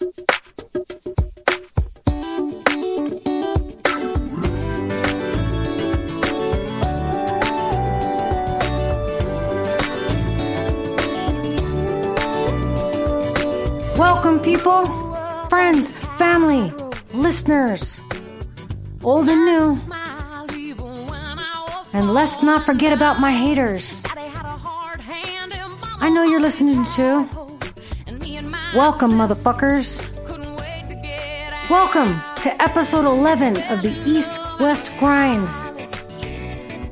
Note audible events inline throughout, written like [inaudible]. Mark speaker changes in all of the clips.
Speaker 1: Welcome, people, friends, family, listeners, old and new. And let's not forget about my haters. I know you're listening too. Welcome, motherfuckers. Welcome to episode 11 of the East West Grind.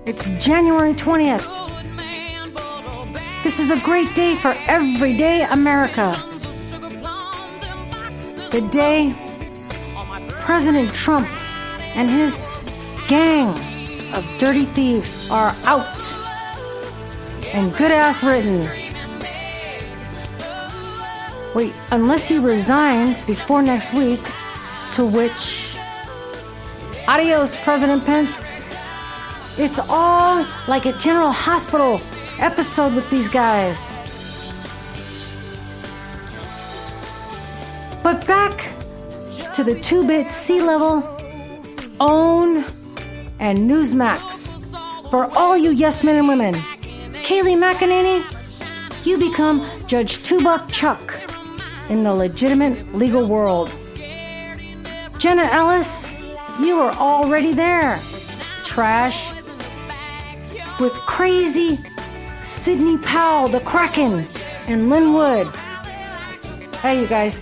Speaker 1: It's January 20th. This is a great day for everyday America. The day President Trump and his gang of dirty thieves are out and good ass riddance. Wait, unless he resigns before next week, to which. Adios, President Pence. It's all like a General Hospital episode with these guys. But back to the two bit sea level, OWN, and Newsmax. For all you yes men and women, Kayleigh McEnany, you become Judge Tubuck Chuck in the legitimate legal world. Jenna Ellis, you are already there. Trash. With crazy Sidney Powell, the Kraken, and Lin Wood. Hey, you guys,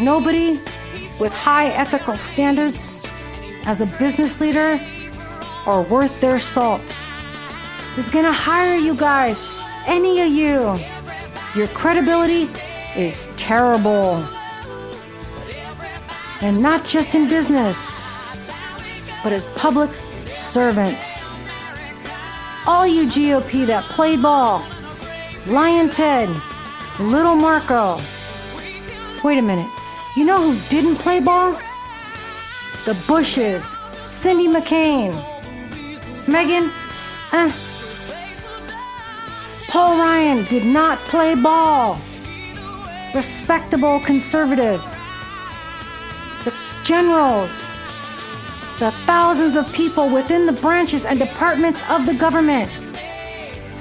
Speaker 1: Nobody with high ethical standards as a business leader or worth their salt is going to hire you guys, any of you. Your credibility is terrible. And not just in business, but as public servants. All you GOP that play ball, Lyin' Ted, Little Marco. Wait a minute. You know who didn't play ball? The Bushes, Cindy McCain, Megan, eh. Paul Ryan did not play ball. Respectable conservative. The generals, the thousands of people within the branches and departments of the government,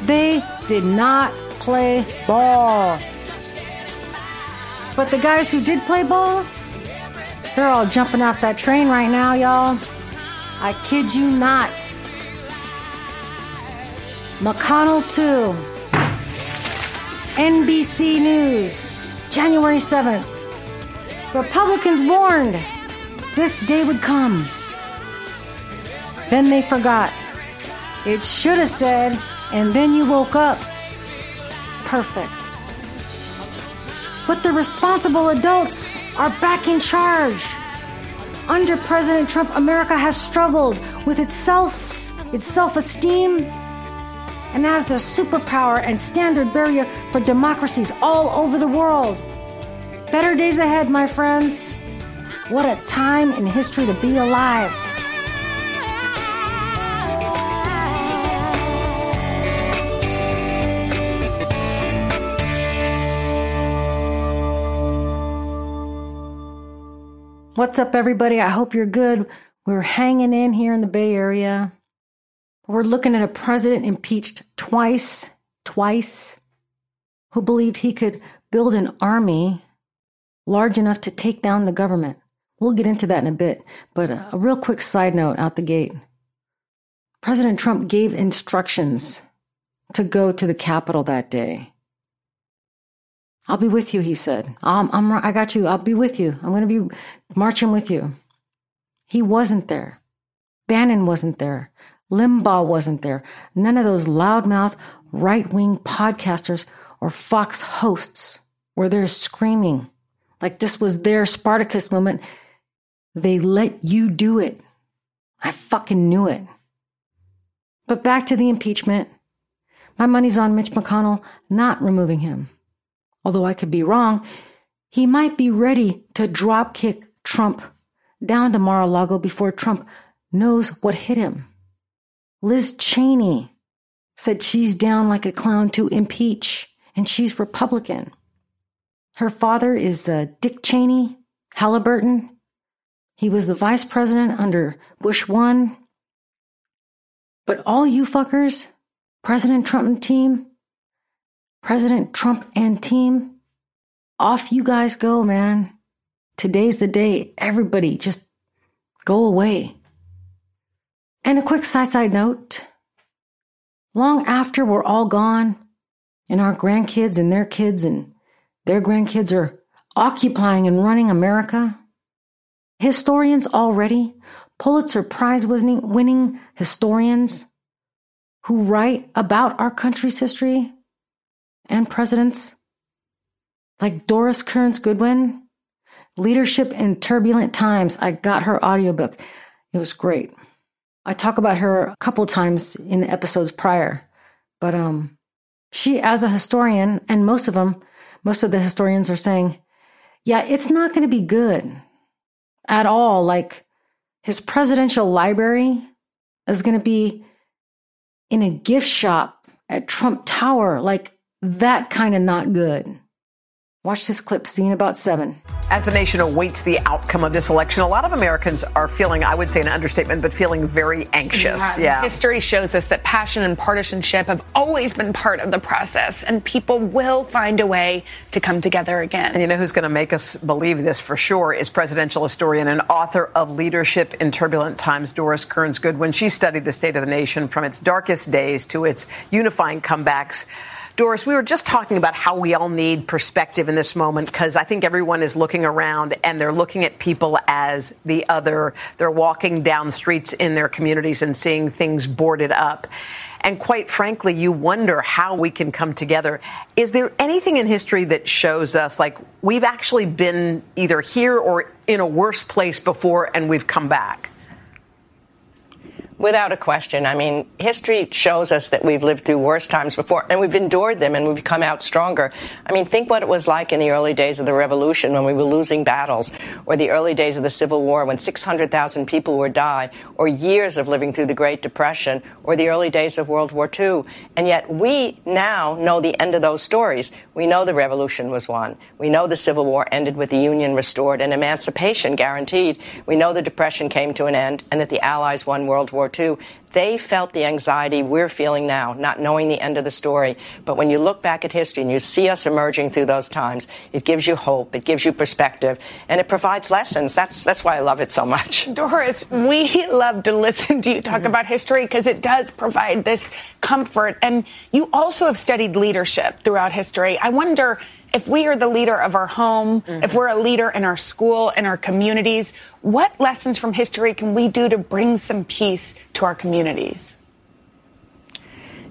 Speaker 1: they did not play ball. But the guys who did play ball, they're all jumping off that train right now, y'all. I kid you not. McConnell 2. NBC News, January 7th. Republicans warned this day would come. Then they forgot. It should have said, and then you woke up. Perfect. But the responsible adults are back in charge. Under President Trump, America has struggled with itself, its self esteem, and as the superpower and standard barrier for democracies all over the world. Better days ahead, my friends. What a time in history to be alive. What's up, everybody? I hope you're good. We're hanging in here in the Bay Area. We're looking at a president impeached twice, twice, who believed he could build an army large enough to take down the government. We'll get into that in a bit, but a, real quick side note out the gate. President Trump gave instructions to go to the Capitol that day. I'll be with you, he said. I'm, I'm, I got you. I'll be with you. I'm going to be marching with you. He wasn't there. Bannon wasn't there. Limbaugh wasn't there. None of those loudmouth right wing podcasters or Fox hosts were there screaming like this was their Spartacus moment. They let you do it. I fucking knew it. But back to the impeachment. My money's on Mitch McConnell not removing him although I could be wrong, he might be ready to drop kick Trump down to Mar a Lago before Trump knows what hit him. Liz Cheney said she's down like a clown to impeach, and she's Republican. Her father is uh, Dick Cheney Halliburton. He was the vice president under Bush 1. But all you fuckers, President Trump and team, President Trump and team, off you guys go, man. Today's the day. Everybody just go away. And a quick side side note long after we're all gone, and our grandkids and their kids and their grandkids are occupying and running America, historians already, Pulitzer Prize winning historians who write about our country's history and presidents, like Doris Kearns Goodwin, Leadership in Turbulent Times. I got her audiobook. It was great. I talk about her a couple times in the episodes prior, but um, she, as a historian, and most of them, most of the historians are saying, yeah, it's not going to be good at all. Like his presidential library is going to be in a gift shop at Trump Tower. Like that kind of not good. Watch this clip, scene about seven.
Speaker 2: As the nation awaits the outcome of this election, a lot of Americans are feeling, I would say an understatement, but feeling very anxious.
Speaker 3: Yeah. yeah. History shows us that passion and partisanship have always been part of the process, and people will find a way to come together again.
Speaker 2: And you know who's going to make us believe this for sure is presidential historian and author of Leadership in Turbulent Times, Doris Kearns Goodwin. She studied the state of the nation from its darkest days to its unifying comebacks. Doris, we were just talking about how we all need perspective in this moment because I think everyone is looking around and they're looking at people as the other. They're walking down streets in their communities and seeing things boarded up. And quite frankly, you wonder how we can come together. Is there anything in history that shows us like we've actually been either here or in a worse place before and we've come back?
Speaker 4: Without a question. I mean, history shows us that we've lived through worse times before and we've endured them and we've come out stronger. I mean, think what it was like in the early days of the revolution when we were losing battles or the early days of the Civil War when 600,000 people were die or years of living through the Great Depression or the early days of World War II. And yet we now know the end of those stories. We know the revolution was won. We know the Civil War ended with the Union restored and emancipation guaranteed. We know the Depression came to an end and that the Allies won World War II. They felt the anxiety we're feeling now, not knowing the end of the story. But when you look back at history and you see us emerging through those times, it gives you hope, it gives you perspective, and it provides lessons. That's that's why I love it so much. [laughs]
Speaker 3: Doris, we love to listen to you talk mm-hmm. about history because it does provide this comfort. And you also have studied leadership throughout history. I wonder if we are the leader of our home, mm-hmm. if we're a leader in our school, in our communities, what lessons from history can we do to bring some peace to our communities?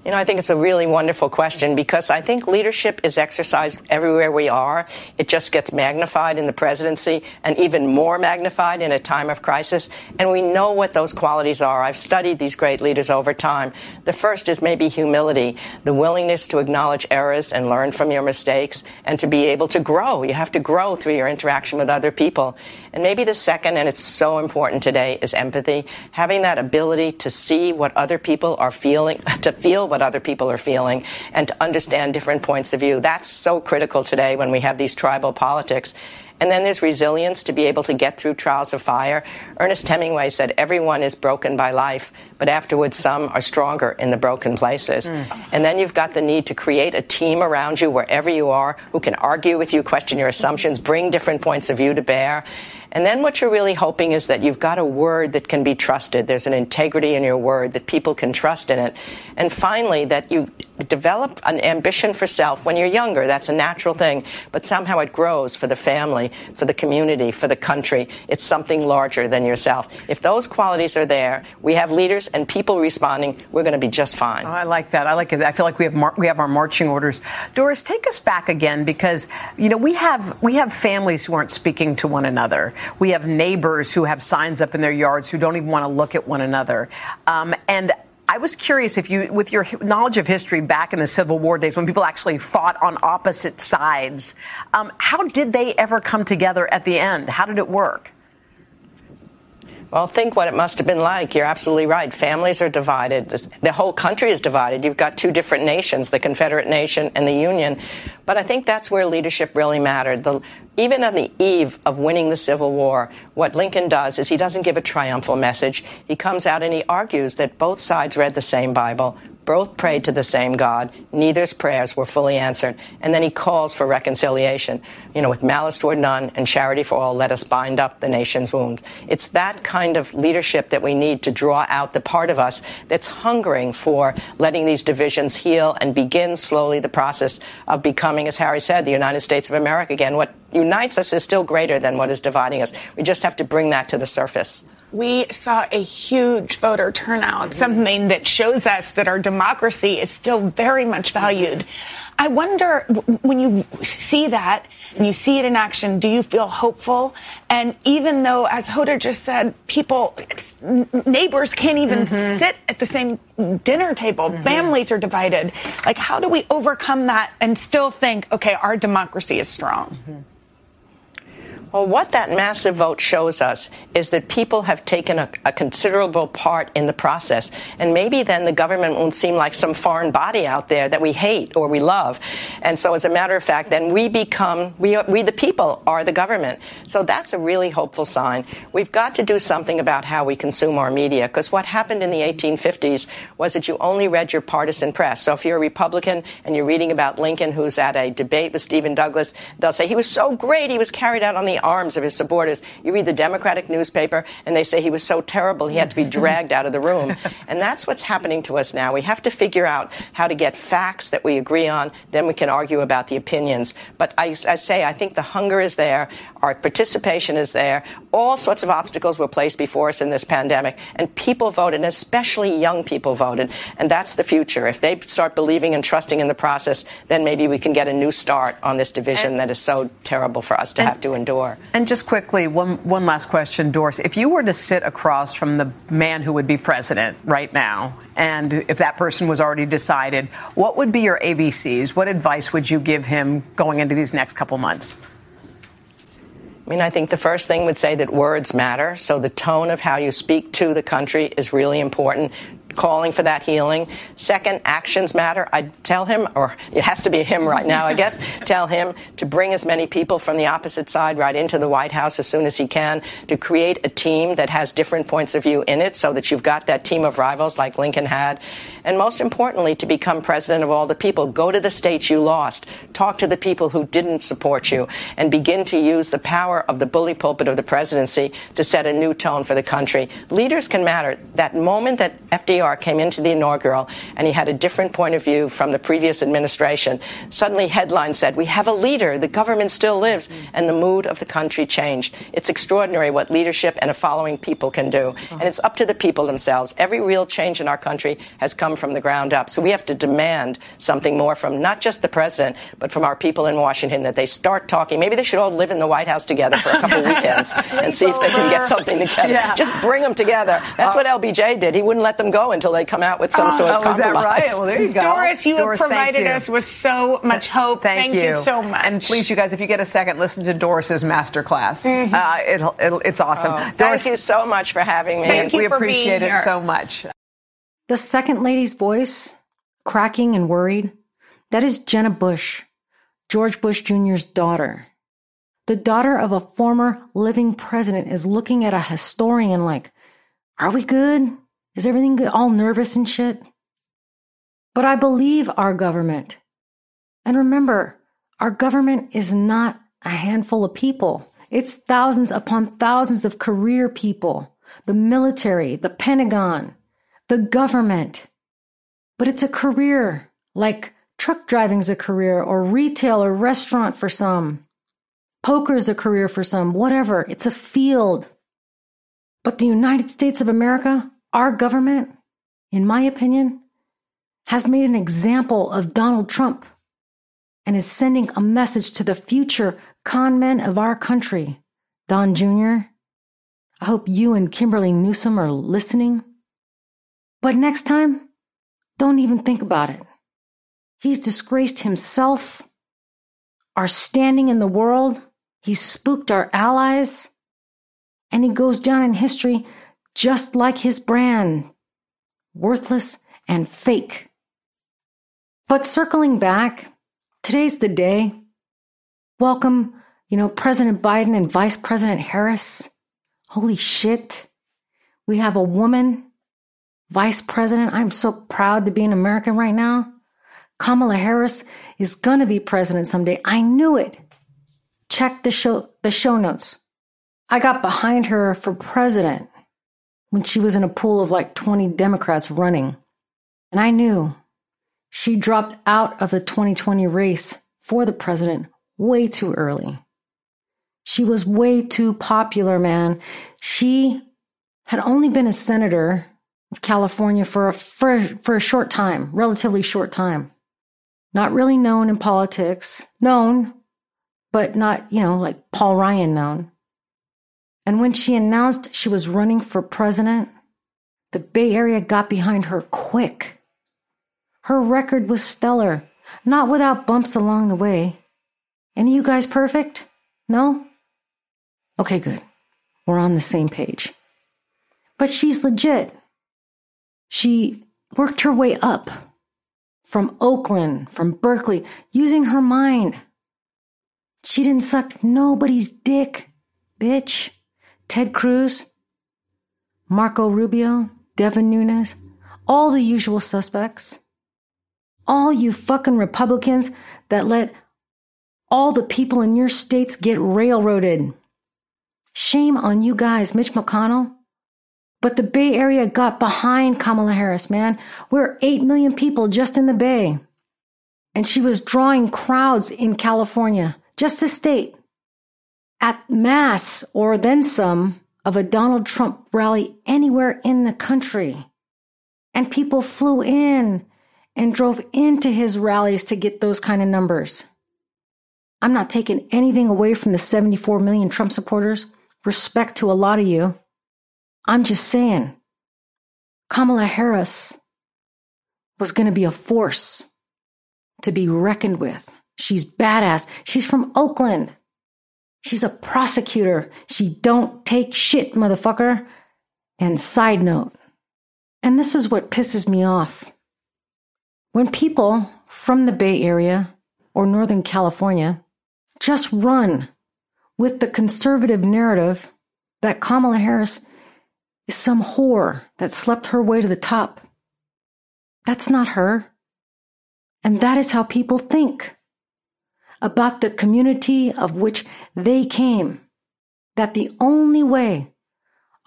Speaker 4: You know, I think it's a really wonderful question because I think leadership is exercised everywhere we are. It just gets magnified in the presidency and even more magnified in a time of crisis. And we know what those qualities are. I've studied these great leaders over time. The first is maybe humility, the willingness to acknowledge errors and learn from your mistakes and to be able to grow. You have to grow through your interaction with other people. And maybe the second, and it's so important today, is empathy. Having that ability to see what other people are feeling, [laughs] to feel what other people are feeling and to understand different points of view. That's so critical today when we have these tribal politics. And then there's resilience to be able to get through trials of fire. Ernest Hemingway said, Everyone is broken by life, but afterwards some are stronger in the broken places. Mm. And then you've got the need to create a team around you wherever you are who can argue with you, question your assumptions, bring different points of view to bear. And then what you're really hoping is that you've got a word that can be trusted. There's an integrity in your word that people can trust in it. And finally, that you develop an ambition for self when you're younger. That's a natural thing. But somehow it grows for the family, for the community, for the country. It's something larger than yourself. If those qualities are there, we have leaders and people responding, we're going to be just fine.
Speaker 2: Oh, I like that. I like it. I feel like we have mar- we have our marching orders. Doris, take us back again because you know we have we have families who aren't speaking to one another. We have neighbors who have signs up in their yards who don't even want to look at one another. Um, and I was curious if you, with your knowledge of history back in the Civil War days when people actually fought on opposite sides, um, how did they ever come together at the end? How did it work?
Speaker 4: Well, think what it must have been like. You're absolutely right. Families are divided. The whole country is divided. You've got two different nations, the Confederate nation and the Union. But I think that's where leadership really mattered. The, even on the eve of winning the Civil War, what Lincoln does is he doesn't give a triumphal message. He comes out and he argues that both sides read the same Bible, both prayed to the same God. Neither's prayers were fully answered. And then he calls for reconciliation. You know, with malice toward none and charity for all, let us bind up the nation's wounds. It's that kind of leadership that we need to draw out the part of us that's hungering for letting these divisions heal and begin slowly the process of becoming, as Harry said, the United States of America again. What unites us is still greater than what is dividing us. We just have to bring that to the surface
Speaker 3: we saw a huge voter turnout, mm-hmm. something that shows us that our democracy is still very much valued. I wonder when you see that and you see it in action, do you feel hopeful? And even though, as Hoda just said, people, neighbors can't even mm-hmm. sit at the same dinner table, mm-hmm. families are divided. Like, how do we overcome that and still think, okay, our democracy is strong?
Speaker 4: Well, what that massive vote shows us is that people have taken a, a, considerable part in the process. And maybe then the government won't seem like some foreign body out there that we hate or we love. And so, as a matter of fact, then we become, we, we the people are the government. So that's a really hopeful sign. We've got to do something about how we consume our media because what happened in the 1850s was that you only read your partisan press. So if you're a Republican and you're reading about Lincoln, who's at a debate with Stephen Douglas, they'll say he was so great, he was carried out on the arms of his supporters. You read the Democratic newspaper, and they say he was so terrible he had to be [laughs] dragged out of the room. And that's what's happening to us now. We have to figure out how to get facts that we agree on, then we can argue about the opinions. But I, I say, I think the hunger is there, our participation is there, all sorts of obstacles were placed before us in this pandemic, and people voted, and especially young people voted. And that's the future. If they start believing and trusting in the process, then maybe we can get a new start on this division and, that is so terrible for us to have to endure.
Speaker 2: And just quickly, one, one last question, Doris. If you were to sit across from the man who would be president right now, and if that person was already decided, what would be your ABCs? What advice would you give him going into these next couple months?
Speaker 4: I mean, I think the first thing would say that words matter. So the tone of how you speak to the country is really important calling for that healing. Second, actions matter. I tell him, or it has to be him right now, I guess, [laughs] tell him to bring as many people from the opposite side right into the White House as soon as he can, to create a team that has different points of view in it so that you've got that team of rivals like Lincoln had. And most importantly, to become president of all the people, go to the states you lost, talk to the people who didn't support you, and begin to use the power of the bully pulpit of the presidency to set a new tone for the country. Leaders can matter. That moment that FDR Came into the inaugural and he had a different point of view from the previous administration, suddenly headlines said, We have a leader, the government still lives, and the mood of the country changed. It's extraordinary what leadership and a following people can do. And it's up to the people themselves. Every real change in our country has come from the ground up. So we have to demand something more from not just the president, but from our people in Washington that they start talking. Maybe they should all live in the White House together for a couple of [laughs] weekends and see if they can get something together. Yeah. Just bring them together. That's uh, what LBJ did. He wouldn't let them go until they come out with some oh, sort of compromise.
Speaker 2: Oh, is that right? Well, there you go.
Speaker 3: Doris, you Doris, have provided us with so much hope.
Speaker 2: Thank,
Speaker 3: thank you. you. so much.
Speaker 2: And please, you guys, if you get a second, listen to Doris's masterclass. Mm-hmm. Uh, it'll, it'll, it's awesome. Oh,
Speaker 4: Doris, thank you so much for having me.
Speaker 3: Thank
Speaker 2: we
Speaker 3: you for
Speaker 2: appreciate
Speaker 3: being
Speaker 2: it
Speaker 3: here.
Speaker 2: so much.
Speaker 1: The second lady's voice, cracking and worried, that is Jenna Bush, George Bush Jr.'s daughter. The daughter of a former living president is looking at a historian like, Are we good? Is everything good? All nervous and shit? But I believe our government. And remember, our government is not a handful of people. It's thousands upon thousands of career people, the military, the Pentagon, the government. But it's a career, like truck driving's a career, or retail or restaurant for some. Poker's a career for some, whatever. It's a field. But the United States of America, our government, in my opinion, has made an example of Donald Trump and is sending a message to the future con men of our country. Don Jr., I hope you and Kimberly Newsom are listening. But next time, don't even think about it. He's disgraced himself, our standing in the world. He's spooked our allies. And he goes down in history just like his brand worthless and fake. But circling back, today's the day. Welcome, you know, President Biden and Vice President Harris. Holy shit. We have a woman vice president. I'm so proud to be an American right now. Kamala Harris is going to be president someday. I knew it. Check the show, the show notes. I got behind her for president when she was in a pool of like 20 Democrats running. And I knew she dropped out of the 2020 race for the president way too early. She was way too popular, man. She had only been a senator of California for a, for, for a short time, relatively short time. Not really known in politics, known, but not, you know, like Paul Ryan known. And when she announced she was running for president, the Bay Area got behind her quick. Her record was stellar, not without bumps along the way. Any you guys perfect? No? Okay, good. We're on the same page. But she's legit. She worked her way up from Oakland, from Berkeley, using her mind. She didn't suck nobody's dick, bitch. Ted Cruz, Marco Rubio, Devin Nunes, all the usual suspects. All you fucking Republicans that let all the people in your states get railroaded. Shame on you guys, Mitch McConnell. But the Bay Area got behind Kamala Harris, man. We're 8 million people just in the Bay. And she was drawing crowds in California, just the state, at mass or then some of a Donald Trump rally anywhere in the country. And people flew in and drove into his rallies to get those kind of numbers. I'm not taking anything away from the 74 million Trump supporters. Respect to a lot of you. I'm just saying, Kamala Harris was going to be a force to be reckoned with. She's badass. She's from Oakland. She's a prosecutor. She don't take shit, motherfucker. And side note, and this is what pisses me off. When people from the Bay Area or Northern California just run with the conservative narrative that Kamala Harris is some whore that slept her way to the top. That's not her. And that is how people think about the community of which they came. That the only way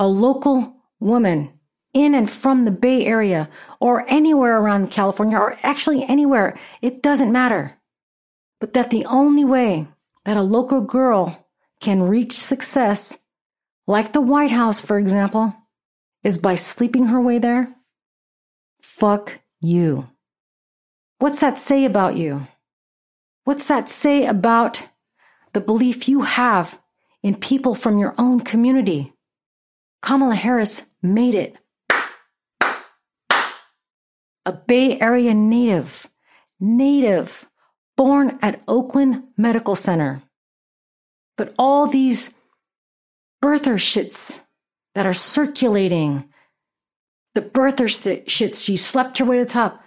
Speaker 1: a local woman in and from the Bay Area or anywhere around California or actually anywhere, it doesn't matter. But that the only way that a local girl can reach success, like the White House, for example, is by sleeping her way there? Fuck you. What's that say about you? What's that say about the belief you have in people from your own community? Kamala Harris made it. A Bay Area native, native, born at Oakland Medical Center. But all these birther shits that are circulating. The birther shits, she slept her way to the top.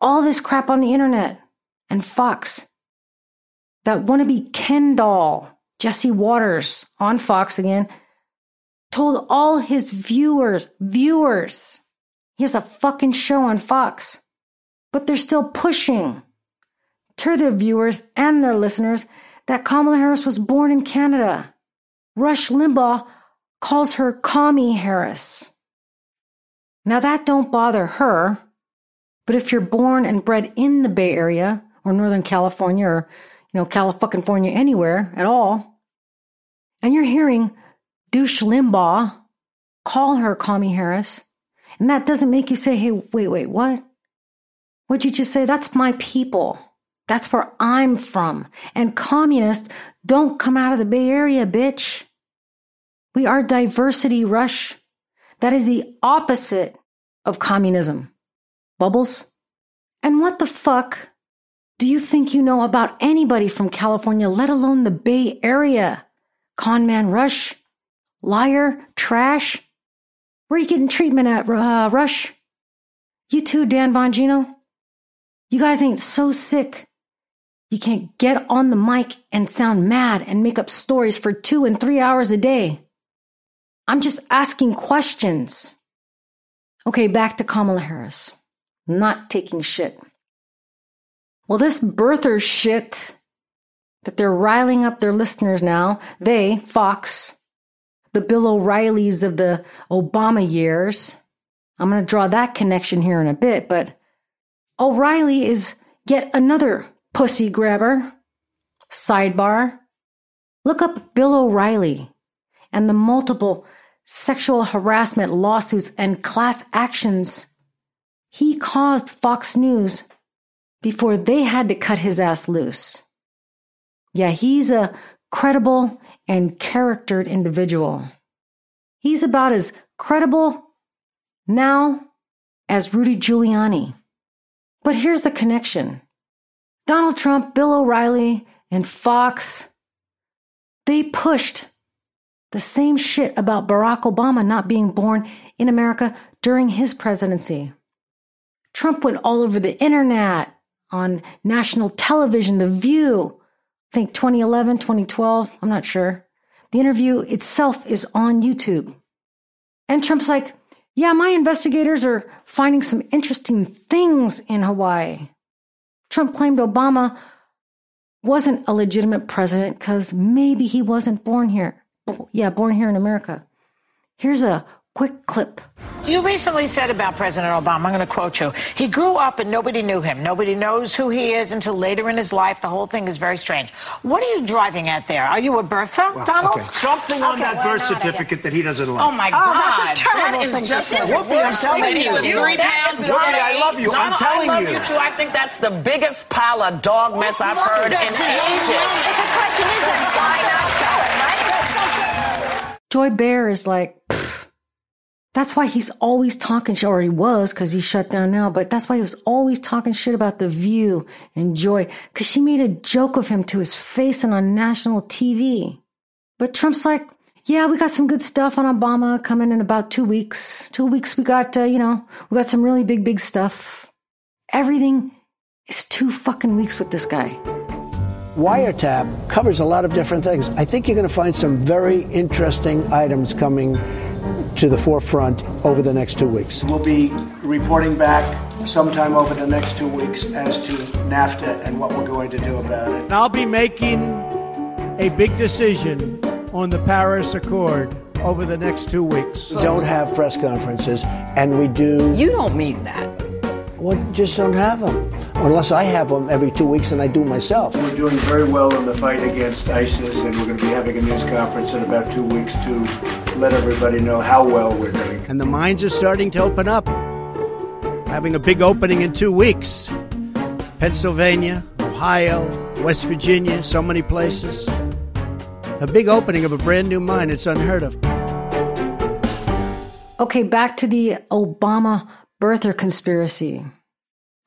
Speaker 1: All this crap on the internet. And Fox. That wannabe Ken doll, Jesse Watters on Fox again, told all his viewers, viewers, he has a fucking show on Fox. But they're still pushing to their viewers and their listeners that Kamala Harris was born in Canada. Rush Limbaugh calls her Commie Harris. Now that don't bother her, but if you're born and bred in the Bay Area or Northern California or, know, California anywhere at all, and you're hearing douche Limbaugh call her Commie Harris, and that doesn't make you say, hey, wait, wait, what? What'd you just say? That's my people. That's where I'm from. And communists don't come out of the Bay Area, bitch. We are diversity rush. That is the opposite of communism. Bubbles? And what the fuck do you think you know about anybody from California, let alone the Bay Area? Conman Rush? liar, trash. Where are you getting treatment at, uh, Rush? You too, Dan Bongino? You guys ain't so sick. You can't get on the mic and sound mad and make up stories for two and three hours a day. I'm just asking questions. Okay, back to Kamala Harris. Not taking shit. Well, this birther shit that they're riling up their listeners now, they, Fox, the Bill O'Reillys of the Obama years, I'm going to draw that connection here in a bit, but O'Reilly is yet another pussy grabber. Sidebar. Look up Bill O'Reilly and the multiple sexual harassment lawsuits and class actions he caused Fox News before they had to cut his ass loose. Yeah, he's a credible and charactered individual. He's about as credible now as Rudy Giuliani. But here's the connection Donald Trump, Bill O'Reilly, and Fox, they pushed the same shit about Barack Obama not being born in America during his presidency. Trump went all over the internet, on national television, The View, I think 2011, 2012, I'm not sure. The interview itself is on YouTube. And Trump's like, yeah, my investigators are finding some interesting things in Hawaii. Trump claimed Obama wasn't a legitimate president because maybe he wasn't born here. Yeah, born here in America. Here's a quick clip.
Speaker 5: You recently said about President Obama, I'm going to quote you. He grew up and nobody knew him. Nobody knows who he is until later in his life. The whole thing is very strange. What are you driving at there? Are you a birther, well, Donald? Okay.
Speaker 6: Something on okay, that birth certificate that he doesn't like.
Speaker 5: Oh, my God.
Speaker 3: Oh, that's a terrible
Speaker 5: that
Speaker 3: is
Speaker 5: just
Speaker 6: a Whoopi, I'm telling you.
Speaker 5: you three pounds
Speaker 6: Donnie, I love you.
Speaker 5: Donald,
Speaker 6: I'm telling
Speaker 5: I love
Speaker 6: you.
Speaker 5: you. too. I think that's the biggest pile of dog mess I've heard in ages.
Speaker 3: The question is, the sign out show it, right?
Speaker 1: Joy Behar is like, that's why he's always talking shit, or he was because he's shut down now, but that's why he was always talking shit about The View and Joy because she made a joke of him to his face and on national TV. But Trump's like, yeah, we got some good stuff on Obama coming in about two weeks. Two weeks, we got, uh, you know, we got some really big, big stuff. Everything is two fucking weeks with this guy.
Speaker 7: Wiretap covers a lot of different things. I think you're going to find some very interesting items coming to the forefront over the next two weeks.
Speaker 8: We'll be reporting back sometime over the next two weeks as to NAFTA and what we're going to do about it.
Speaker 9: I'll be making a big decision on the Paris Accord over the next two weeks.
Speaker 7: We don't have press conferences, and we do.
Speaker 5: You don't mean that.
Speaker 7: Well, just don't have them. Unless I have them every two weeks and I do myself.
Speaker 8: We're doing very well in the fight against ISIS, and we're going to be having a news conference in about two weeks to let everybody know how well we're doing.
Speaker 9: And the mines are starting to open up. Having a big opening in two weeks. Pennsylvania, Ohio, West Virginia, so many places. A big opening of a brand new mine. It's unheard of.
Speaker 1: Okay, back to the Obama birther conspiracy.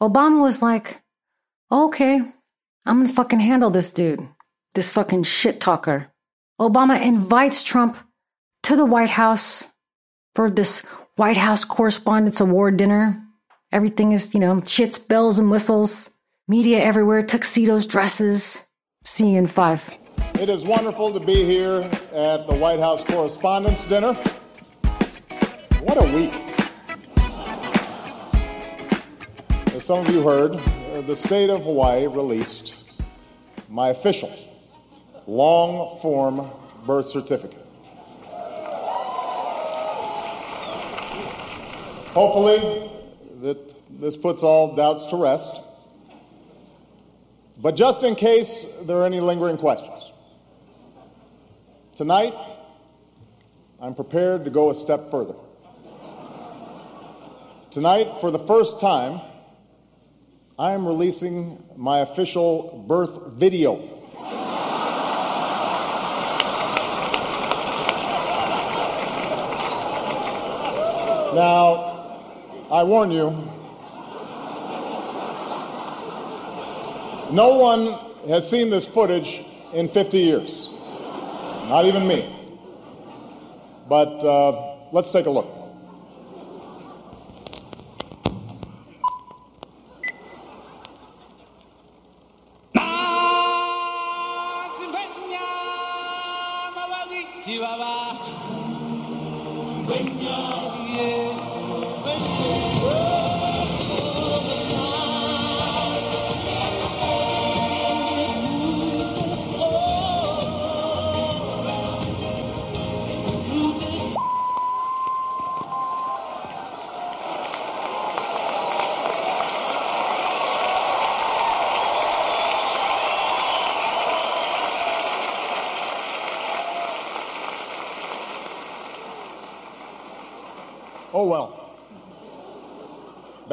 Speaker 1: Obama was like, okay, I'm gonna fucking handle this dude, this fucking shit talker. Obama invites Trump to the White House for this White House Correspondents' Award dinner. Everything is, you know, shits, bells, and whistles, media everywhere, tuxedos, dresses. See you in five.
Speaker 10: It is wonderful to be here at the White House Correspondents' Dinner. What a week. Some of you heard, uh, the state of Hawaii released my official long form birth certificate. Hopefully, that this puts all doubts to rest. But just in case there are any lingering questions, tonight I'm prepared to go a step further. Tonight, for the first time, I am releasing my official birth video. Now, I warn you, no one has seen this footage in 50 years, not even me. But uh, let's take a look.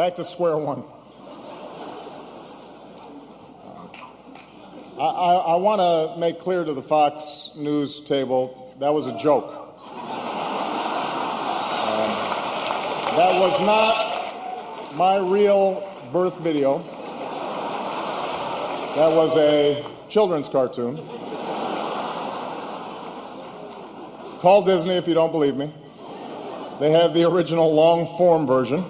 Speaker 10: Back to square one. I, I, I want to make clear to the Fox News table that was a joke. Um, that was not my real birth video. That was a children's cartoon. Call Disney if you don't believe me. They have the original long form version.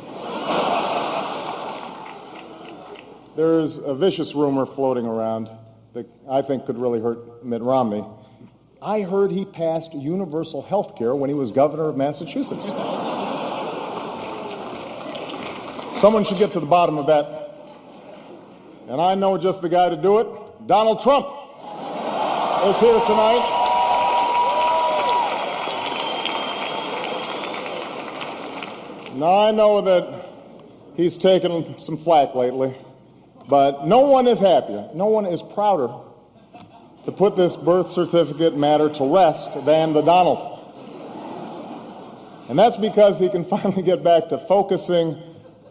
Speaker 10: There's a vicious rumor floating around that I think could really hurt Mitt Romney. I heard he passed universal health care when he was governor of Massachusetts. Someone should get to the bottom of that. And I know just the guy to do it. Donald Trump is here tonight. Now, I know that he's taken some flack lately, but no one is happier, no one is prouder to put this birth certificate matter to rest than the Donald. And that's because he can [laughs] finally get back to focusing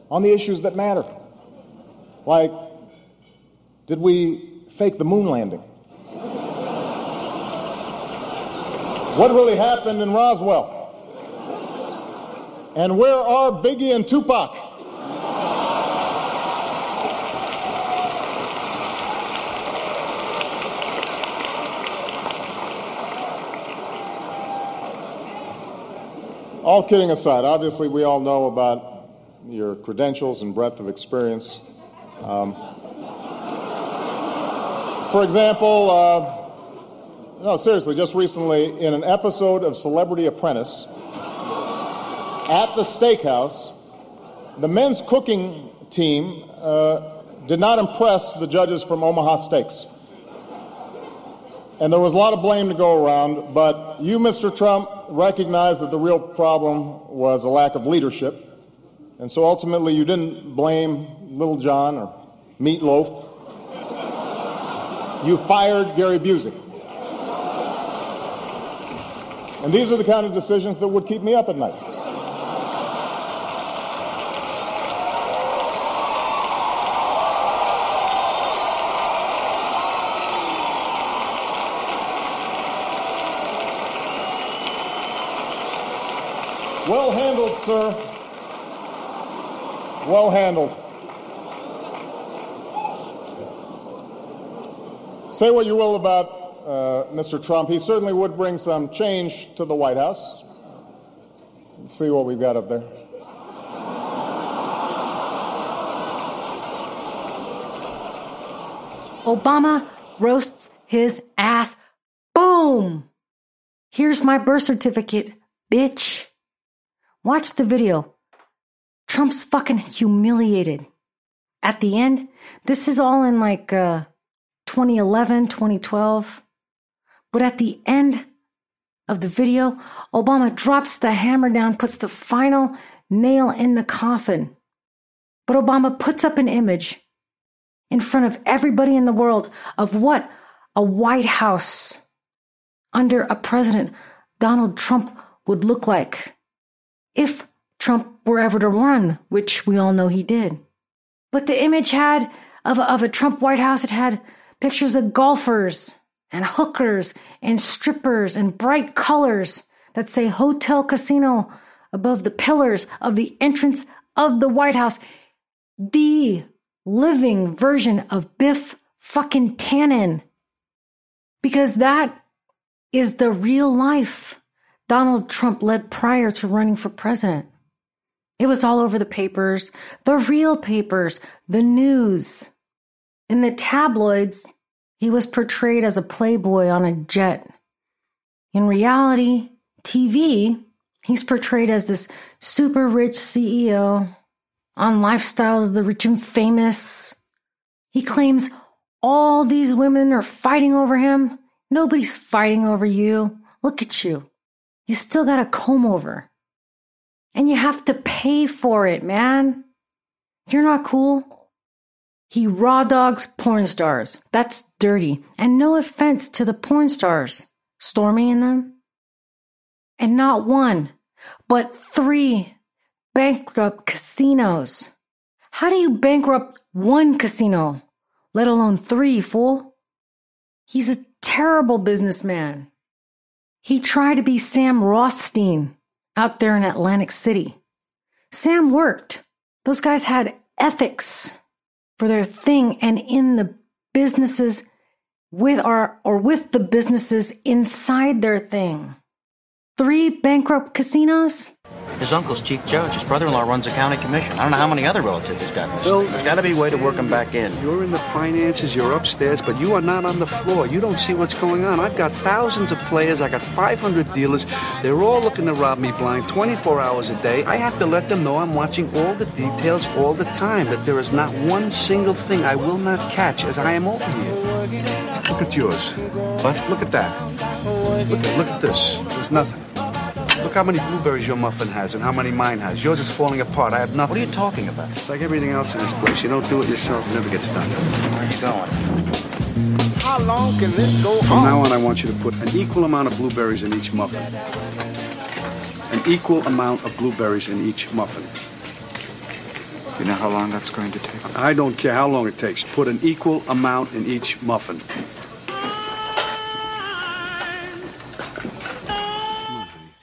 Speaker 10: on the issues that matter. Like, did we fake the moon landing? What really happened in Roswell? And where are Biggie and Tupac? All kidding aside, obviously, we all know about your credentials and breadth of experience. Um, for example, uh, no, seriously, just recently in an episode of Celebrity Apprentice, at the steakhouse, the men's cooking team uh, did not impress the judges from Omaha Steaks. And there was a lot of blame to go around, but you, Mr. Trump, recognized that the real problem was a lack of leadership. And so ultimately, you didn't blame Little John or Meatloaf. You fired Gary Busey. And these are the kind of decisions that would keep me up at night. Well handled, sir. Well handled. Say what you will about uh, Mr. Trump. He certainly would bring some change to the White House. Let's see what we've got up there.
Speaker 1: Obama roasts his ass. Boom! Here's my birth certificate, bitch. Watch the video. Trump's fucking humiliated. At the end, this is all in like uh, 2011, 2012. But at the end of the video, Obama drops the hammer down, puts the final nail in the coffin. But Obama puts up an image in front of everybody in the world of what a White House under a president, Donald Trump, would look like if Trump were ever to run, which we all know he did. But the image had of a, of a Trump White House, it had pictures of golfers and hookers and strippers and bright colors that say hotel casino above the pillars of the entrance of the White House. The living version of Biff fucking Tannen. Because that is the real life Donald Trump led prior to running for president. It was all over the papers, the real papers, the news. In the tabloids, he was portrayed as a playboy on a jet. In reality, TV, he's portrayed as this super rich CEO on lifestyles of the Rich and Famous. He claims all these women are fighting over him. Nobody's fighting over you. Look at you. You still got a comb over. And you have to pay for it, man. You're not cool. He raw dogs porn stars. That's dirty. And no offense to the porn stars, Stormy and them. And not one, but three bankrupt casinos. How do you bankrupt one casino, let alone three, fool? He's a terrible businessman. He tried to be Sam Rothstein out there in Atlantic City. Sam worked. Those guys had ethics for their thing and in the businesses with our or with the businesses inside their thing. Three bankrupt casinos?
Speaker 11: His uncle's chief judge. His brother-in-law runs a county commission. I don't know how many other relatives he's got. There's, there's got to be a way to work him back in.
Speaker 12: You're in the finances, you're upstairs, but you are not on the floor. You don't see what's going on. I've got thousands of players. I got 500 dealers. They're all looking to rob me blind 24 hours a day. I have to let them know I'm watching all the details all the time, that there is not one single thing I will not catch as I am over here. Look at yours. What? Look at that. Look at, look at this. There's nothing. Look how many blueberries your muffin has and how many mine has. Yours is falling apart. I have nothing.
Speaker 11: What are you talking about?
Speaker 12: It's like everything else in this place. You don't do it yourself, it never gets done.
Speaker 11: Where are you going?
Speaker 12: How long can this go From now on, I want you to put an equal amount of blueberries in each muffin. An equal amount of blueberries in each muffin.
Speaker 13: You know how long that's going to take?
Speaker 12: I don't care how long it takes. Put an equal amount in each muffin.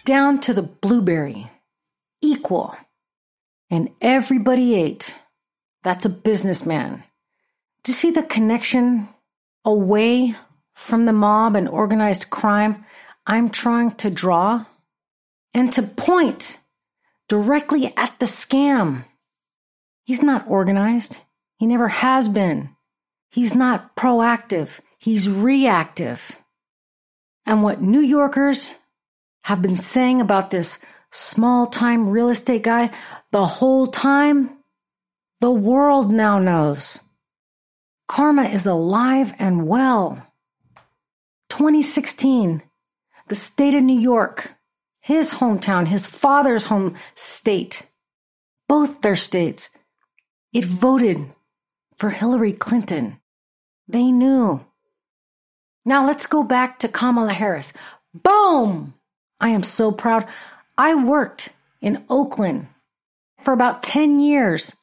Speaker 1: Down to the blueberry, equal. And everybody ate. That's a businessman. Do you see the connection away from the mob and organized crime I'm trying to draw? And to point directly at the scam. He's not organized. He never has been. He's not proactive. He's reactive. And what New Yorkers have been saying about this small time real estate guy the whole time, the world now knows. Karma is alive and well. 2016, the state of New York, his hometown, his father's home state, both their states, it voted for Hillary Clinton. They knew. Now let's go back to Kamala Harris. Boom! I am so proud. I worked in Oakland for about 10 years.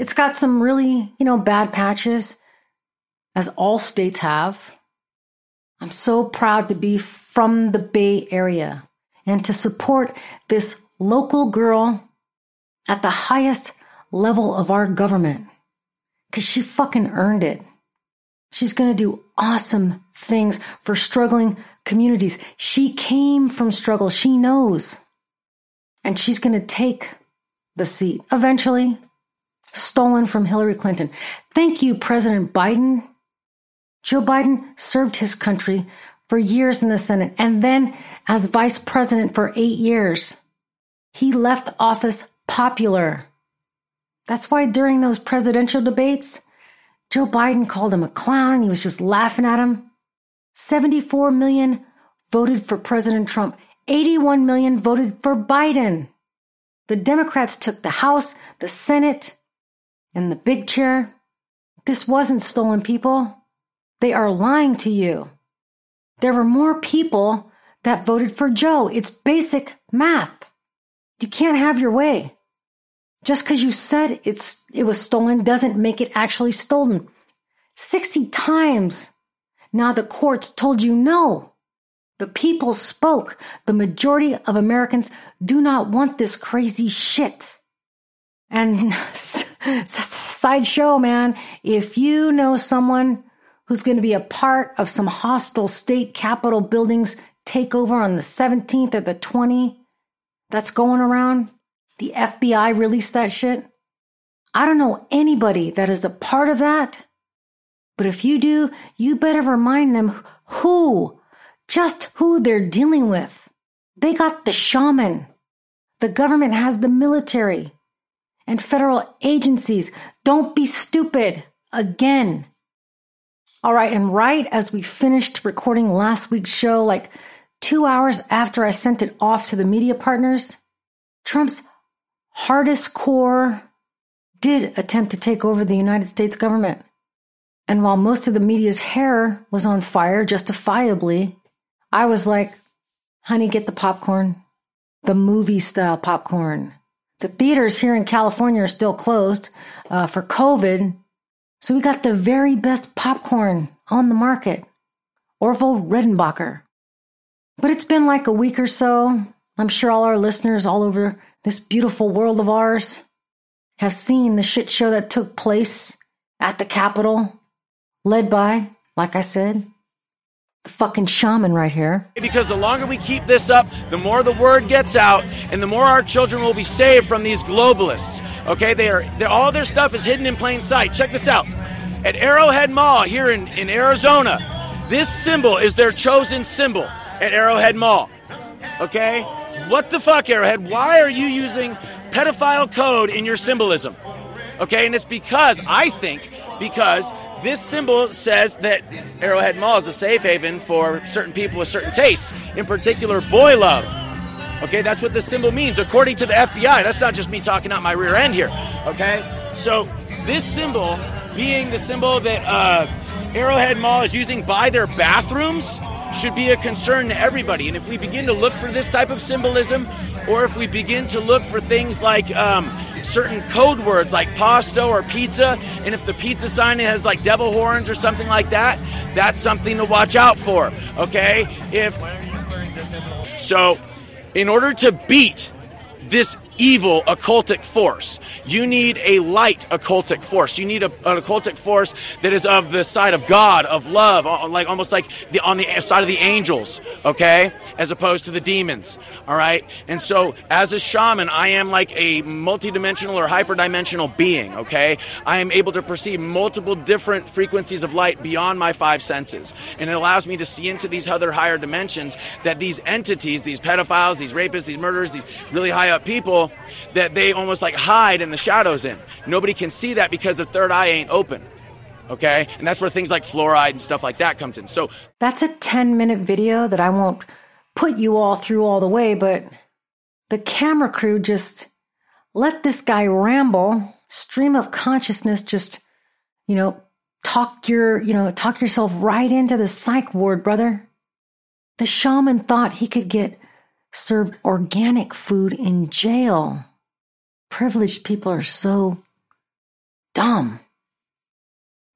Speaker 1: It's got some really, you know, bad patches, as all states have. I'm so proud to be from the Bay Area and to support this local girl at the highest level of our government because she fucking earned it. She's going to do awesome things for struggling communities. She came from struggle. She knows. And she's going to take the seat eventually, stolen from Hillary Clinton. Thank you, President Biden. Joe Biden served his country for years in the Senate and then as vice president for eight years. He left office popular. That's why during those presidential debates, Joe Biden called him a clown and he was just laughing at him. 74 million voted for President Trump. 81 million voted for Biden. The Democrats took the House, the Senate, and the big chair. This wasn't stolen people. They are lying to you. There were more people that voted for Joe. It's basic math. You can't have your way. Just because you said it's it was stolen doesn't make it actually stolen. 60 times now the courts told you no. The people spoke. The majority of Americans do not want this crazy shit. And [laughs] sideshow, man, if you know someone who's going to be a part of some hostile state capitol buildings takeover on the 17th or the 20th that's going around? The FBI released that shit. I don't know anybody that is a part of that. But if you do, you better remind them who, just who they're dealing with. They got the shaman. The government has the military and federal agencies. Don't be stupid again. All right. And right as we finished recording last week's show, like two hours after I sent it off to the media partners, Trump's hardest core did attempt to take over the United States government. And while most of the media's hair was on fire, justifiably, I was like, honey, get the popcorn, the movie style popcorn. The theaters here in California are still closed uh, for COVID. So we got the very best popcorn on the market Orville Redenbacher. But it's been like a week or so. I'm sure all our listeners all over this beautiful world of ours have seen the shit show that took place at the Capitol led by, like I said, the fucking shaman right here.
Speaker 14: Because the longer we keep this up, the more the word gets out, and the more our children will be saved from these globalists. Okay, they are all their stuff is hidden in plain sight. Check this out. At Arrowhead Mall here in, in Arizona, this symbol is their chosen symbol at Arrowhead Mall. Okay? What the fuck, Arrowhead? Why are you using pedophile code in your symbolism? Okay, and it's because, I think, because this symbol says that Arrowhead Mall is a safe haven for certain people with certain tastes, in particular, boy love. Okay, that's what this symbol means, according to the FBI. That's not just me talking out my rear end here. Okay, so this symbol being the symbol that uh, Arrowhead Mall is using by their bathrooms should be a concern to everybody. And if we begin to look for this type of symbolism, or if we begin to look for things like um, certain code words like pasta or pizza, and if the pizza sign has like devil horns or something like that, that's something to watch out for. Okay? If so, in order to beat this evil occultic force. You need a light occultic force. You need a, an occultic force that is of the side of God, of love, like almost like the on the side of the angels, okay, as opposed to the demons. All right, and so as a shaman, I am like a multidimensional or hyperdimensional being. Okay, I am able to perceive multiple different frequencies of light beyond my five senses, and it allows me to see into these other higher dimensions that these entities, these pedophiles, these rapists, these murderers, these really high up people that they almost like hide in the shadows in. Nobody can see that because the third eye ain't open. Okay? And that's where things like fluoride and stuff like that comes in. So
Speaker 1: That's a 10 minute video that I won't put you all through all the way, but the camera crew just let this guy ramble, stream of consciousness just, you know, talk your, you know, talk yourself right into the psych ward, brother. The shaman thought he could get served organic food in jail. Privileged people are so dumb.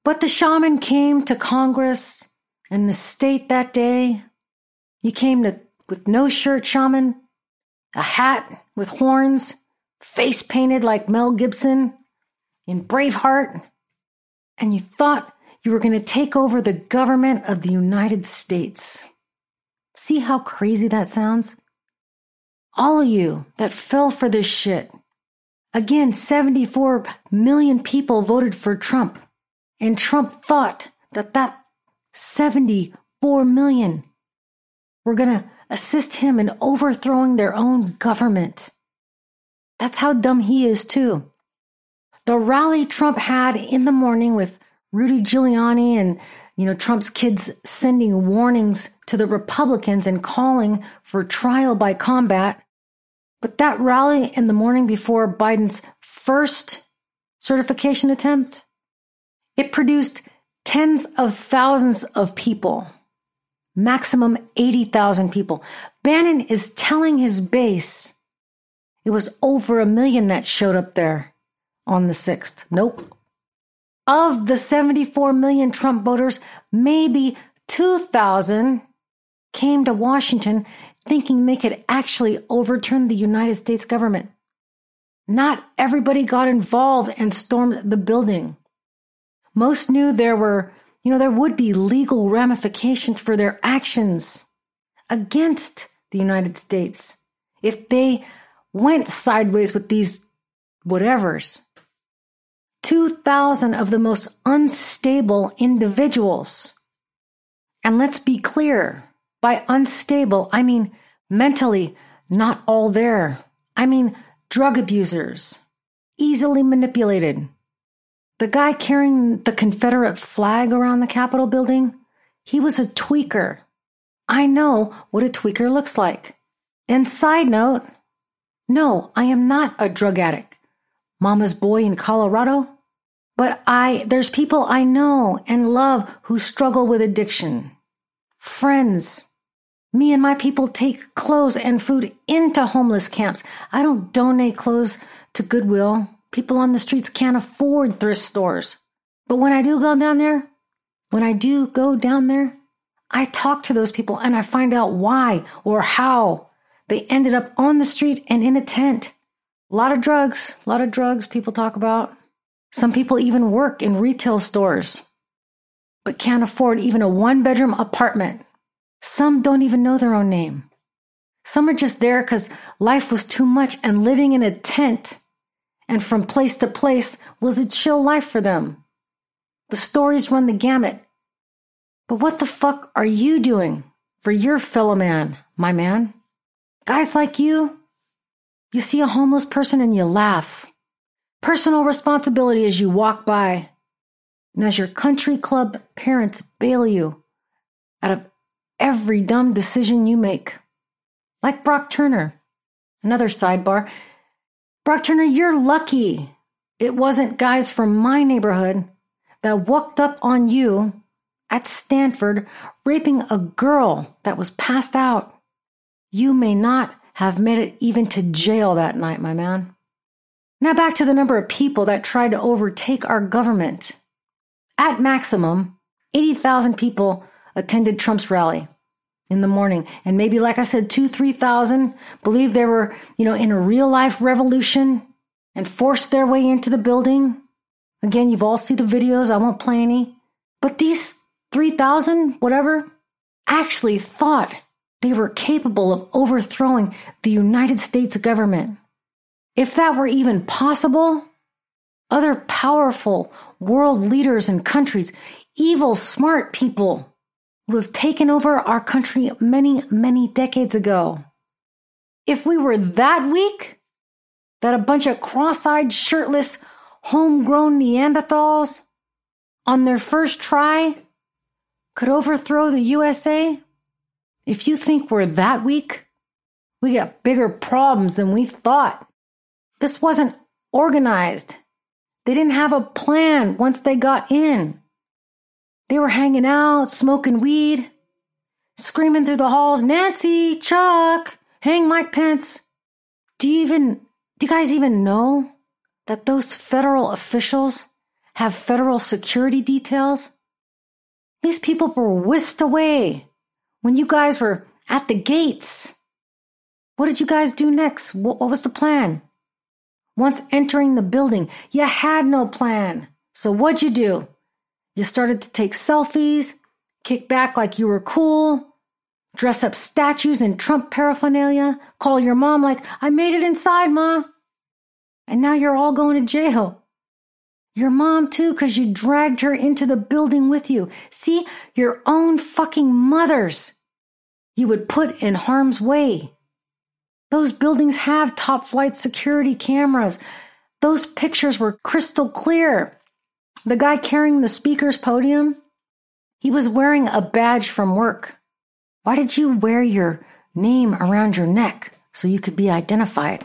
Speaker 1: But the shaman came to Congress and the state that day. You came to with no shirt, shaman, a hat with horns, face painted like Mel Gibson in Braveheart, and you thought you were going to take over the government of the United States. See how crazy that sounds? All of you that fell for this shit. Again, 74 million people voted for Trump. And Trump thought that that 74 million were going to assist him in overthrowing their own government. That's how dumb he is, too. The rally Trump had in the morning with Rudy Giuliani and you know Trump's kids sending warnings to the Republicans and calling for trial by combat but that rally in the morning before Biden's first certification attempt, it produced tens of thousands of people, maximum 80,000 people. Bannon is telling his base it was over a million that showed up there on the 6th. Nope. Of the 74 million Trump voters, maybe 2,000 came to Washington thinking they could actually overturn the United States government. Not everybody got involved and stormed the building. Most knew there were, you know, there would be legal ramifications for their actions. against the United States, if they went sideways with these whatevers. 2,000 of the most unstable individuals. And let's be clear by unstable, I mean mentally not all there. I mean drug abusers, easily manipulated. The guy carrying the Confederate flag around the Capitol building, he was a tweaker. I know what a tweaker looks like. And side note, no, I am not a drug addict. Mama's boy in Colorado. But I, there's people I know and love who struggle with addiction. Friends. Me and my people take clothes and food into homeless camps. I don't donate clothes to Goodwill. People on the streets can't afford thrift stores. But when I do go down there, when I do go down there, I talk to those people and I find out why or how they ended up on the street and in a tent. A lot of drugs, a lot of drugs people talk about. Some people even work in retail stores, but can't afford even a one bedroom apartment. Some don't even know their own name. Some are just there because life was too much and living in a tent and from place to place was a chill life for them. The stories run the gamut. But what the fuck are you doing for your fellow man, my man? Guys like you, you see a homeless person and you laugh. Personal responsibility as you walk by. And as your country club parents bail you out of every dumb decision you make. Like Brock Turner. Another sidebar. Brock Turner, you're lucky it wasn't guys from my neighborhood that walked up on you at Stanford raping a girl that was passed out. You may not have made it even to jail that night, my man. Now back to the number of people that tried to overtake our government. At maximum, 80,000 people attended Trump's rally in the morning. And maybe, like I said, two, 3,000 believed they were, you know, in a real life revolution and forced their way into the building. Again, you've all seen the videos. I won't play any. But these 3,000, whatever, actually thought they were capable of overthrowing the United States government. If that were even possible, other powerful world leaders and countries, evil, smart people, would have taken over our country many, many decades ago. If we were that weak, that a bunch of cross eyed, shirtless, homegrown Neanderthals on their first try could overthrow the USA, if you think we're that weak, we got bigger problems than we thought. This wasn't organized. They didn't have a plan once they got in. They were hanging out, smoking weed, screaming through the halls, Nancy, Chuck, hang Mike Pence. Do you even, do you guys even know that those federal officials have federal security details? These people were whisked away when you guys were at the gates. What did you guys do next? What, what was the plan? Once entering the building, you had no plan. So what'd you do? You started to take selfies, kick back like you were cool, dress up statues in Trump paraphernalia, call your mom like, I made it inside, ma. And now you're all going to jail. Your mom too, because you dragged her into the building with you. See, your own fucking mothers you would put in harm's way. Those buildings have top flight security cameras. Those pictures were crystal clear. The guy carrying the speaker's podium, he was wearing a badge from work. Why did you wear your name around your neck so you could be identified?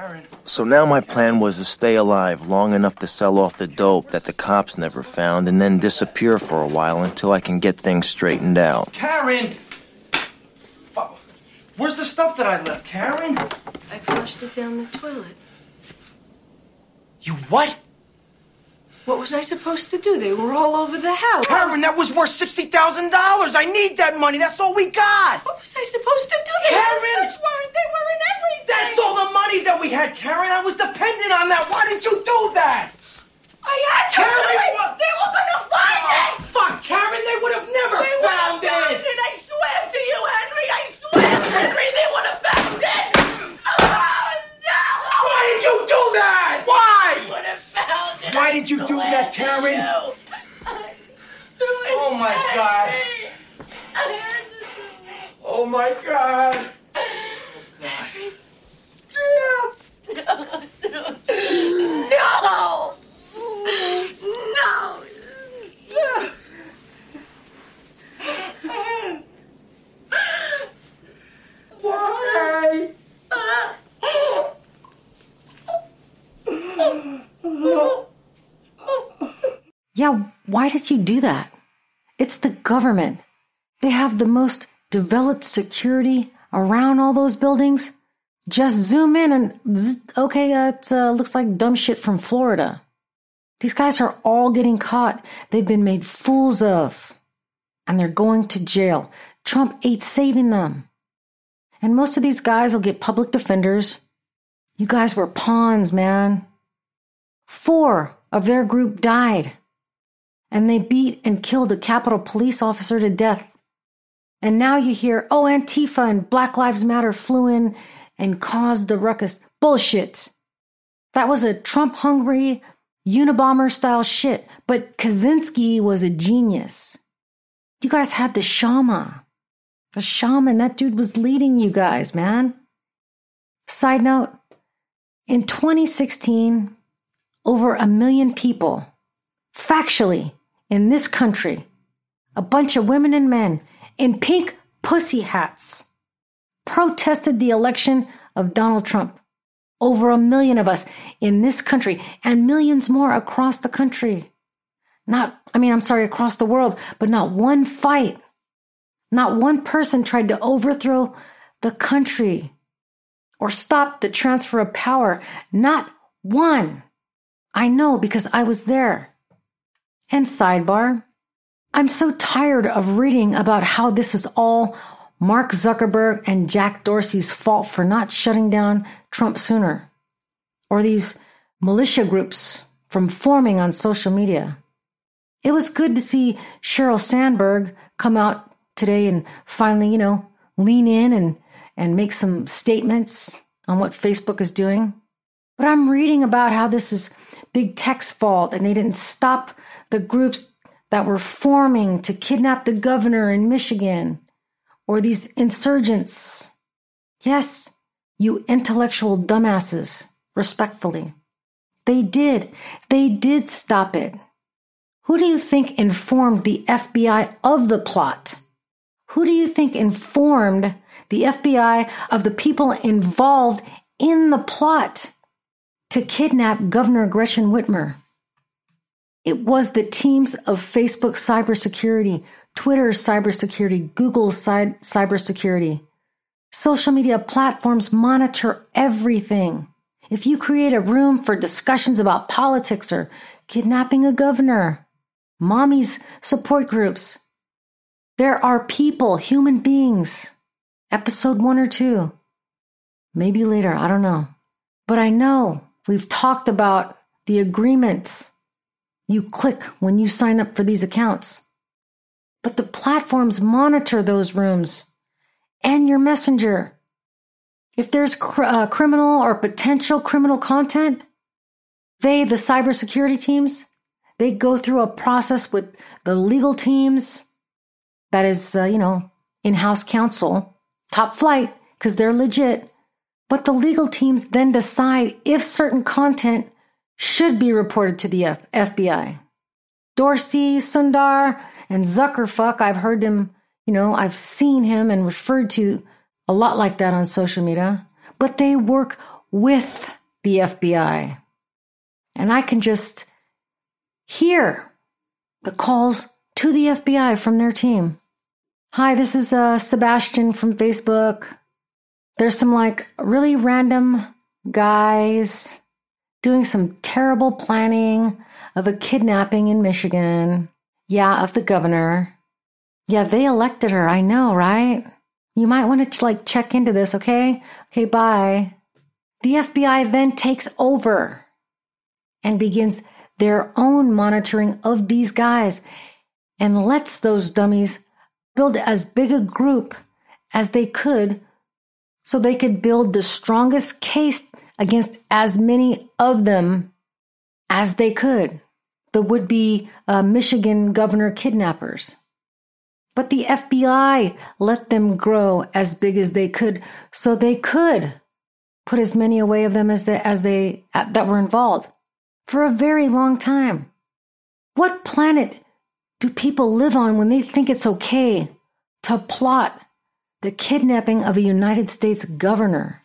Speaker 15: Karen. So now my plan was to stay alive long enough to sell off the dope that the cops never found and then disappear for a while until I can get things straightened out.
Speaker 11: Karen! Oh, where's the stuff that I left, Karen?
Speaker 16: I flushed it down the toilet.
Speaker 11: You what?
Speaker 16: What was I supposed to do? They were all over the house.
Speaker 11: Karen, that was worth $60,000. I need that money. That's all we got.
Speaker 16: What was I supposed to do? The
Speaker 11: Karen!
Speaker 16: stuff weren't. They were in everything.
Speaker 11: That's all the money that we had, Karen. I was dependent on that. Why didn't you do that?
Speaker 16: I had to
Speaker 11: Karen,
Speaker 16: do it.
Speaker 11: what-
Speaker 16: They were gonna find
Speaker 11: Oh,
Speaker 16: it.
Speaker 11: fuck, Karen. They would have never
Speaker 16: They would
Speaker 11: found
Speaker 16: have found
Speaker 11: it.
Speaker 16: it. I swear to you, Henry. I swear, Henry, they would have found it! Oh, no!
Speaker 6: Why did you do that? Why?
Speaker 16: Would have found it.
Speaker 6: Why did you do that, Karen? Oh my God. Oh my God.
Speaker 16: No! No!
Speaker 6: Why?
Speaker 1: Yeah, why did you do that? It's the government. They have the most developed security around all those buildings. Just zoom in and zzz, okay, uh, it uh, looks like dumb shit from Florida. These guys are all getting caught. They've been made fools of. And they're going to jail. Trump ain't saving them. And most of these guys will get public defenders. You guys were pawns, man. Four of their group died. And they beat and killed a Capitol police officer to death. And now you hear, oh, Antifa and Black Lives Matter flew in and caused the ruckus. Bullshit. That was a Trump hungry Unabomber style shit. But Kaczynski was a genius. You guys had the Shama. The shaman, that dude was leading you guys, man. Side note, in 2016, over a million people, factually, in this country, a bunch of women and men in pink pussy hats protested the election of Donald Trump. Over a million of us in this country and millions more across the country. Not, I mean, I'm sorry, across the world, but not one fight. Not one person tried to overthrow the country or stop the transfer of power. Not one. I know because I was there. And sidebar, I'm so tired of reading about how this is all Mark Zuckerberg and Jack Dorsey's fault for not shutting down Trump sooner, or these militia groups from forming on social media. It was good to see Sheryl Sandberg come out today and finally, you know, lean in and, and make some statements on what Facebook is doing. But I'm reading about how this is big tech's fault and they didn't stop the groups that were forming to kidnap the governor in Michigan or these insurgents. Yes, you intellectual dumbasses, respectfully. They did. They did stop it. Who do you think informed the FBI of the plot? Who do you think informed the FBI of the people involved in the plot to kidnap Governor Gretchen Whitmer? It was the teams of Facebook cybersecurity Twitter's cybersecurity, Google Google's cybersecurity. Social media platforms monitor everything. If you create a room for discussions about politics or kidnapping a governor, mommy's support groups, there are people, human beings. Episode one or two. Maybe later, I don't know. But I know we've talked about the agreements you click when you sign up for these accounts. But the platforms monitor those rooms and your messenger. If there's cr- uh, criminal or potential criminal content, they, the cybersecurity teams, they go through a process with the legal teams that is, uh, you know, in house counsel, top flight, because they're legit. But the legal teams then decide if certain content should be reported to the F- FBI. Dorsey, Sundar, and Zuckerfuck, I've heard him, you know, I've seen him and referred to a lot like that on social media, but they work with the FBI. And I can just hear the calls to the FBI from their team. Hi, this is uh, Sebastian from Facebook. There's some like really random guys doing some terrible planning of a kidnapping in Michigan. Yeah, of the governor. Yeah, they elected her. I know, right? You might want to like check into this, okay? Okay, bye. The FBI then takes over and begins their own monitoring of these guys and lets those dummies build as big a group as they could so they could build the strongest case against as many of them as they could the would be uh, Michigan governor kidnappers. But the FBI let them grow as big as they could so they could put as many away of them as they, as they uh, that were involved for a very long time. What planet do people live on when they think it's okay to plot the kidnapping of a United States governor?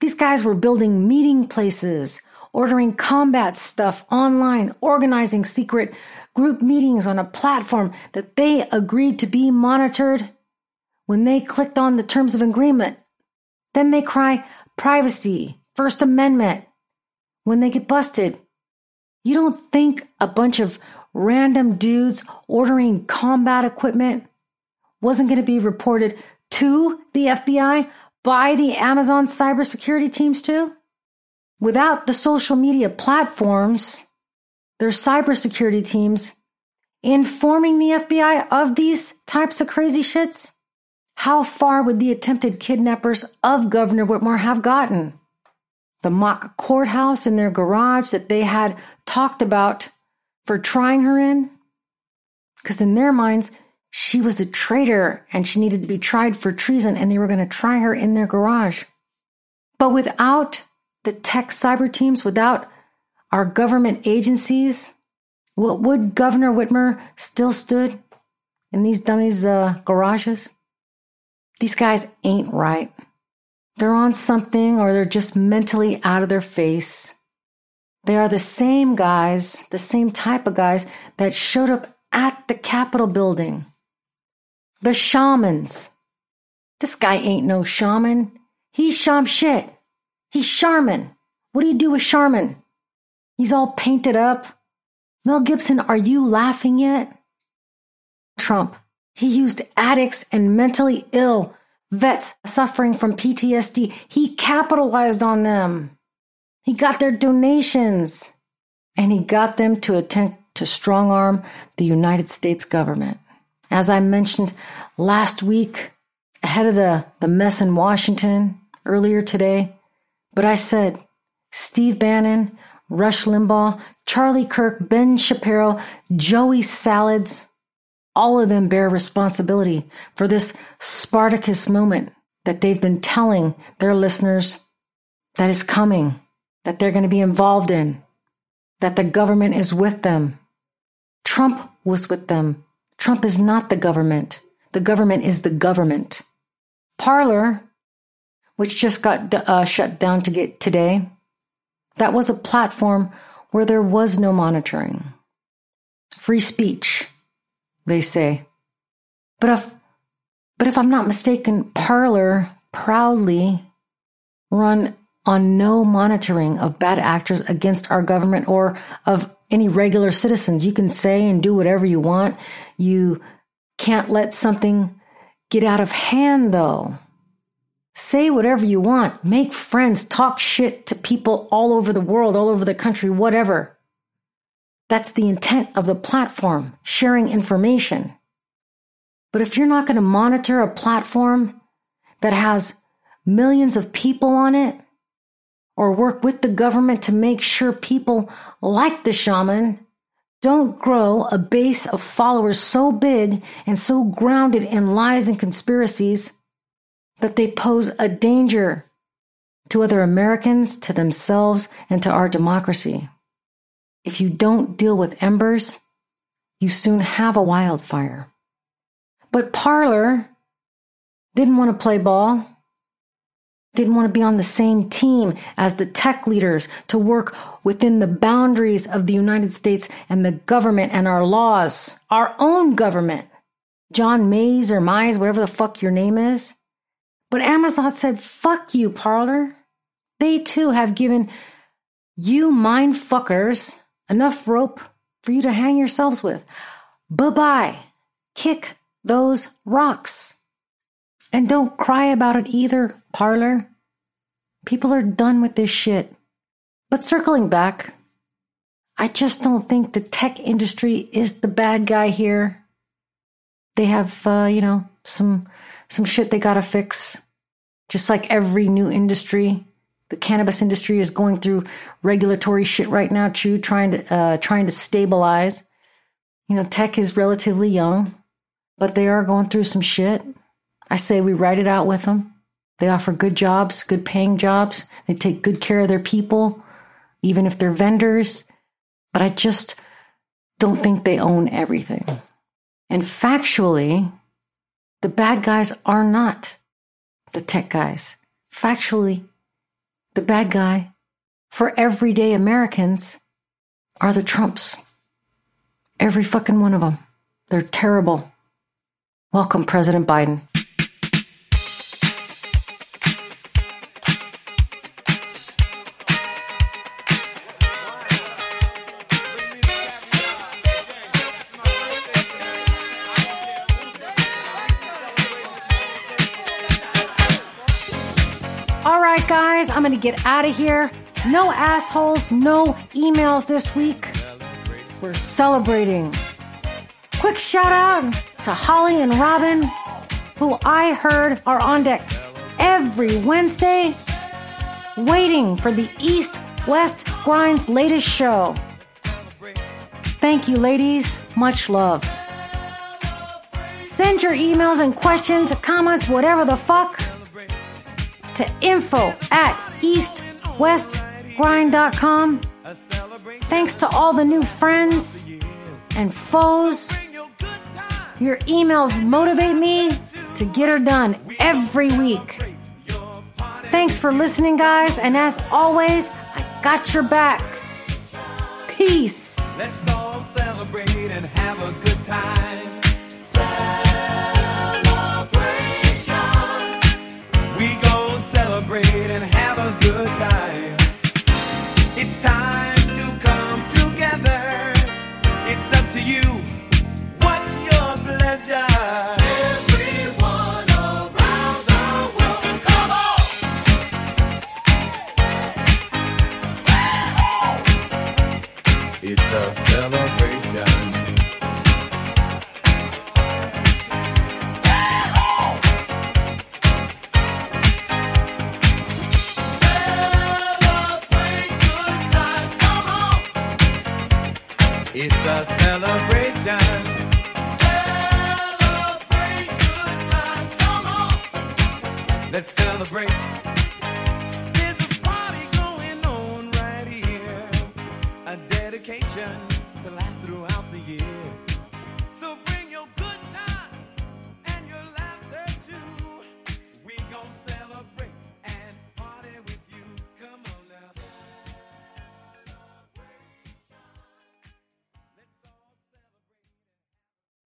Speaker 1: These guys were building meeting places, ordering combat stuff online, organizing secret group meetings on a platform that they agreed to be monitored when they clicked on the terms of agreement. Then they cry privacy, First Amendment. When they get busted, you don't think a bunch of random dudes ordering combat equipment wasn't going to be reported to the FBI by the Amazon cybersecurity teams too? Without the social media platforms, their cybersecurity teams informing the FBI of these types of crazy shits? How far would the attempted kidnappers of Governor Whitmer have gotten? The mock courthouse in their garage that they had talked about for trying her in? Because in their minds, she was a traitor and she needed to be tried for treason, and they were going to try her in their garage. But without the tech cyber teams, without our government agencies, what would Governor Whitmer still stood in these dummies' uh, garages? These guys ain't right. They're on something or they're just mentally out of their face. They are the same guys, the same type of guys that showed up at the Capitol building. The shamans. This guy ain't no shaman. He's sham shit. He's Charmin. What do you do with Charmin? He's all painted up. Mel Gibson, are you laughing yet? Trump. He used addicts and mentally ill vets suffering from PTSD. He capitalized on them. He got their donations and he got them to attempt to strong arm the United States government. As I mentioned last week, ahead of the, the mess in Washington earlier today, but I said Steve Bannon, Rush Limbaugh, Charlie Kirk, Ben Shapiro, Joey Salads, all of them bear responsibility for this Spartacus moment that they've been telling their listeners that is coming, that they're going to be involved in, that the government is with them. Trump was with them. Trump is not the government. The government is the government. Parler, which just got uh, shut down to get today, that was a platform where there was no monitoring. Free speech, they say. But if, but if I'm not mistaken, Parler proudly run on no monitoring of bad actors against our government or of any regular citizens. You can say and do whatever you want. You can't let something get out of hand, though. Say whatever you want. Make friends. Talk shit to people all over the world, all over the country, whatever. That's the intent of the platform, sharing information. But if you're not going to monitor a platform that has millions of people on it, or work with the government to make sure people like the shaman don't grow a base of followers so big and so grounded in lies and conspiracies that they pose a danger to other Americans, to themselves, and to our democracy. If you don't deal with embers, you soon have a wildfire. But Parler didn't want to play ball, didn't want to be on the same team as the tech leaders to work within the boundaries of the United States and the government and our laws, our own government. John Mays or Mize, whatever the fuck your name is. But Amazon said, fuck you, Parler. They too have given you mind fuckers enough rope for you to hang yourselves with. Bye bye. Kick those rocks. And don't cry about it either, Parler. People are done with this shit. But circling back, I just don't think the tech industry is the bad guy here. They have, uh, you know, some some shit they got to fix. Just like every new industry, the cannabis industry is going through regulatory shit right now too, trying to uh, trying to stabilize. You know, tech is relatively young, but they are going through some shit. I say we write it out with them. They offer good jobs, good paying jobs. They take good care of their people, even if they're vendors. But I just don't think they own everything. And factually, the bad guys are not the tech guys. Factually, the bad guy for everyday Americans are the Trumps. Every fucking one of them. They're terrible. Welcome, President Biden. Get out of here. No assholes, no emails this week. We're celebrating. Quick shout out to Holly and Robin, who I heard are on deck every Wednesday, waiting for the East West Grind's latest show. Thank you, ladies. Much love. Send your emails and questions, comments, whatever the fuck, to info at eastwestgrind.com. Thanks to all the new friends and foes. Your emails motivate me to get her done every week. Thanks for listening, guys, and as always, I got your back. Peace.
Speaker 16: Let's all celebrate and have a good time.